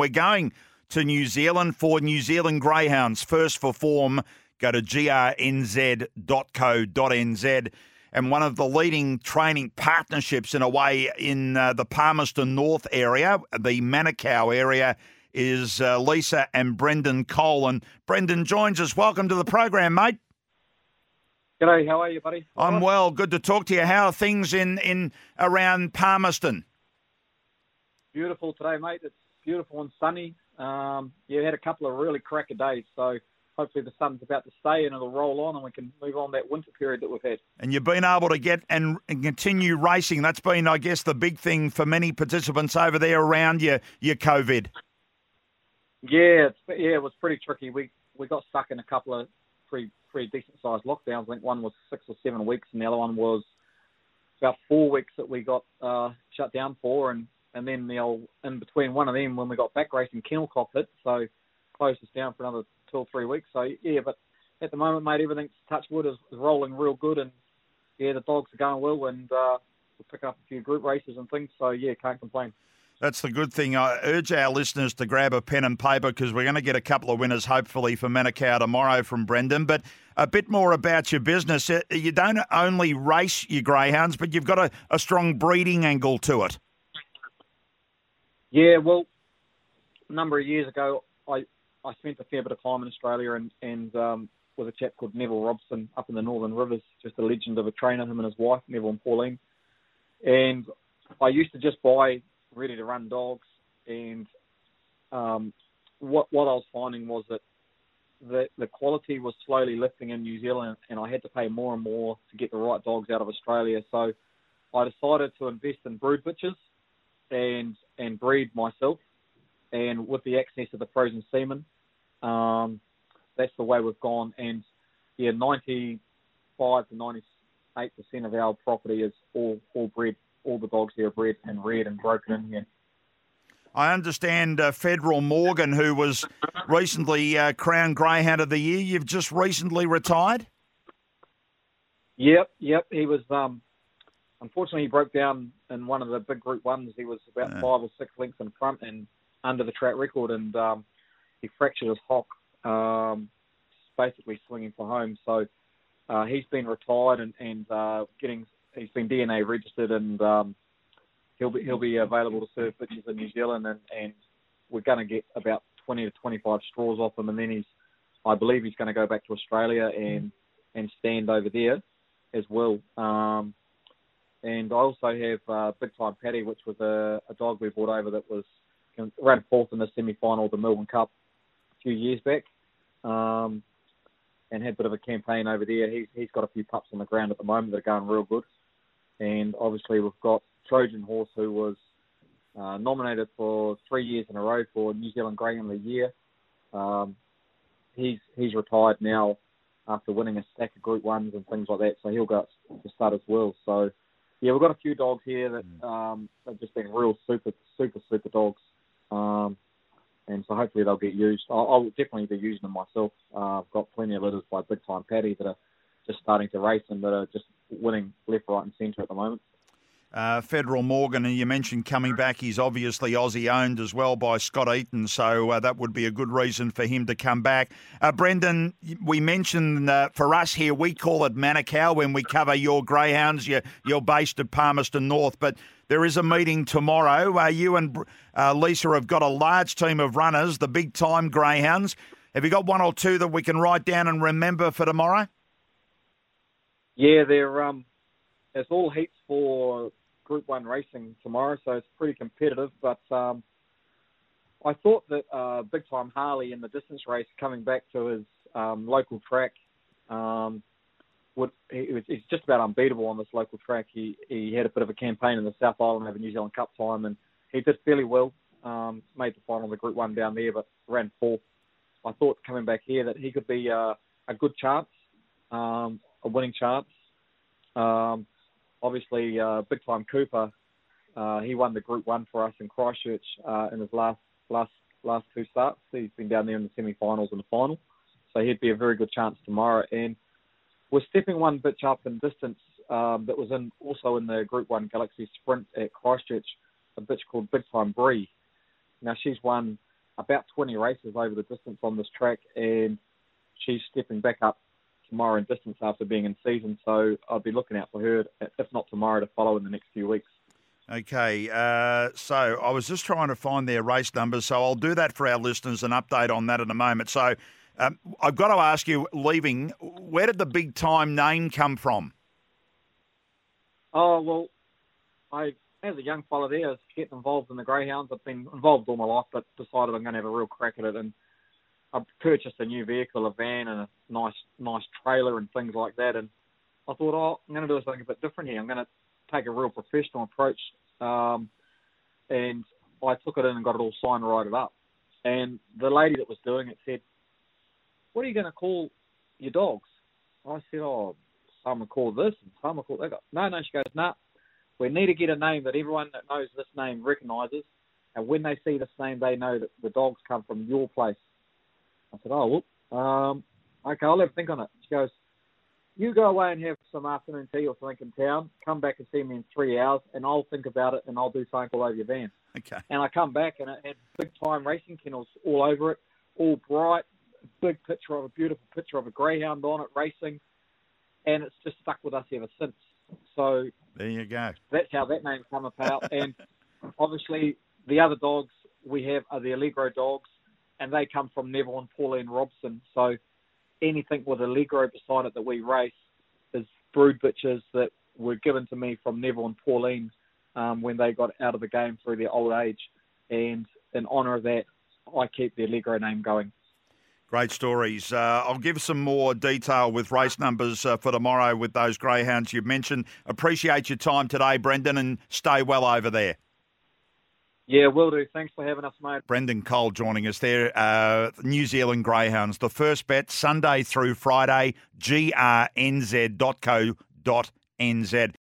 We're going to New Zealand for New Zealand Greyhounds. First for form, go to grnz.co.nz. And one of the leading training partnerships, in a way, in uh, the Palmerston North area, the Manawatu area, is uh, Lisa and Brendan Cole. And Brendan joins us. Welcome to the program, mate. G'day, how are you, buddy? I'm well. Good to talk to you. How are things in, in around Palmerston? Beautiful today, mate. It's beautiful and sunny. Um, yeah, had a couple of really cracker days, so hopefully the sun's about to stay and it'll roll on and we can move on that winter period that we've had. And you've been able to get and, and continue racing. That's been, I guess, the big thing for many participants over there around your your COVID. Yeah, it's, yeah, it was pretty tricky. We we got stuck in a couple of pretty pretty decent sized lockdowns. I think one was six or seven weeks, and the other one was about four weeks that we got uh, shut down for, and and then the old in between one of them when we got back racing, kennel hit, so closed us down for another two or three weeks. So yeah, but at the moment, mate, everything's touch wood is, is rolling real good, and yeah, the dogs are going well, and uh, we're picking up a few group races and things. So yeah, can't complain. That's the good thing. I urge our listeners to grab a pen and paper because we're going to get a couple of winners, hopefully, for Manawatu tomorrow from Brendan. But a bit more about your business. You don't only race your greyhounds, but you've got a, a strong breeding angle to it. Yeah, well, a number of years ago, I, I spent a fair bit of time in Australia and, and um, with a chap called Neville Robson up in the Northern Rivers, just a legend of a trainer, him and his wife, Neville and Pauline. And I used to just buy ready to run dogs. And um, what what I was finding was that the the quality was slowly lifting in New Zealand, and I had to pay more and more to get the right dogs out of Australia. So I decided to invest in brood bitches and and breed myself. And with the access of the frozen semen, um, that's the way we've gone. And yeah, 95 to 98 percent of our property is all all bred all the dogs here are bred and reared and broken in here. I understand uh, Federal Morgan, who was recently uh, crowned Greyhound of the Year. You've just recently retired. Yep, yep. He was. Um, unfortunately, he broke down in one of the big Group Ones. He was about yeah. five or six lengths in front and under the track record, and um, he fractured his hock, um, basically swinging for home. So uh, he's been retired and, and uh, getting he's been DNA registered and um, he'll be he'll be available to serve bitches in New Zealand and, and we're going to get about 20 to 25 straws off him and then he's I believe he's going to go back to Australia and and stand over there as well. Um, and I also have uh, Big Time Paddy, which was a, a dog we brought over that was ran fourth in the semi-final of the Melbourne Cup a few years back. Um, and had a bit of a campaign over there. He's he's got a few pups on the ground at the moment that are going real good and obviously we've got Trojan Horse, who was uh, nominated for three years in a row for New Zealand Greyhound of the Year. Um, he's he's retired now after winning a stack of Group Ones and things like that, so he'll go to start as well. So yeah, we've got a few dogs here that mm. um, have just been real super super super dogs. Um, and so hopefully they'll get used. I'll, I'll definitely be using them myself. Uh, I've got plenty of litters by Big Time Paddy that are just starting to race and that are just winning left, right, and centre at the moment. Uh, Federal Morgan, and you mentioned coming back. He's obviously Aussie owned as well by Scott Eaton, so uh, that would be a good reason for him to come back. Uh, Brendan, we mentioned uh, for us here, we call it Manawatu when we cover your greyhounds. You're, you're based at Palmerston North, but there is a meeting tomorrow. Uh, you and uh, Lisa have got a large team of runners, the big time greyhounds. Have you got one or two that we can write down and remember for tomorrow? Yeah, they're um, it's all heats for Group One racing tomorrow, so it's pretty competitive. But um, I thought that uh, Big Time Harley in the distance race, coming back to his um, local track, um, would he, he's just about unbeatable on this local track. He he had a bit of a campaign in the South Island over New Zealand Cup time, and he did fairly well. Um, made the final of the Group One down there, but ran fourth. I thought coming back here that he could be uh, a good chance. Um, a winning chance. Um, obviously, uh, big time Cooper, uh, he won the Group One for us in Christchurch uh, in his last last last two starts. He's been down there in the semi-finals and the final, so he'd be a very good chance tomorrow. And we're stepping one bitch up in distance um, that was in also in the Group One Galaxy Sprint at Christchurch, a bitch called Big Time Bree. Now she's won about 20 races over the distance on this track, and she's stepping back up tomorrow in distance after being in season. So I'll be looking out for her, if not tomorrow, to follow in the next few weeks. Okay, uh, so I was just trying to find their race numbers, so I'll do that for our listeners, an update on that in a moment. So um, I've got to ask you, leaving, where did the big time name come from? Oh, well, I, as a young fella there, I was getting involved in the greyhounds. I've been involved all my life, but decided I'm going to have a real crack at it. And I purchased a new vehicle, a van, and a nice, nice trailer and things like that. And I thought, oh, I'm going to do something a bit different here. I'm going to take a real professional approach. Um, and I took it in and got it all signed, righted up. And the lady that was doing it said, "What are you going to call your dogs?" I said, "Oh, some will call this and some will call that." No, no. She goes, "No, nah, we need to get a name that everyone that knows this name recognises, and when they see this name, they know that the dogs come from your place." I said, "Oh, well, um, okay, I'll have a think on it." She goes, you go away and have some afternoon tea or something in town. Come back and see me in three hours, and I'll think about it and I'll do something all over your van. Okay. And I come back and it had big time racing kennels all over it, all bright, big picture of a beautiful picture of a greyhound on it racing, and it's just stuck with us ever since. So there you go. That's how that name come about, and obviously the other dogs we have are the Allegro dogs, and they come from Neville and Pauline Robson. So anything with Allegro beside it that we race is brood bitches that were given to me from Neville and Pauline um, when they got out of the game through their old age. And in honour of that, I keep the Allegro name going. Great stories. Uh, I'll give some more detail with race numbers uh, for tomorrow with those greyhounds you've mentioned. Appreciate your time today, Brendan, and stay well over there. Yeah, will do. Thanks for having us, mate. Brendan Cole joining us there. Uh, New Zealand Greyhounds. The first bet Sunday through Friday, grnz.co.nz.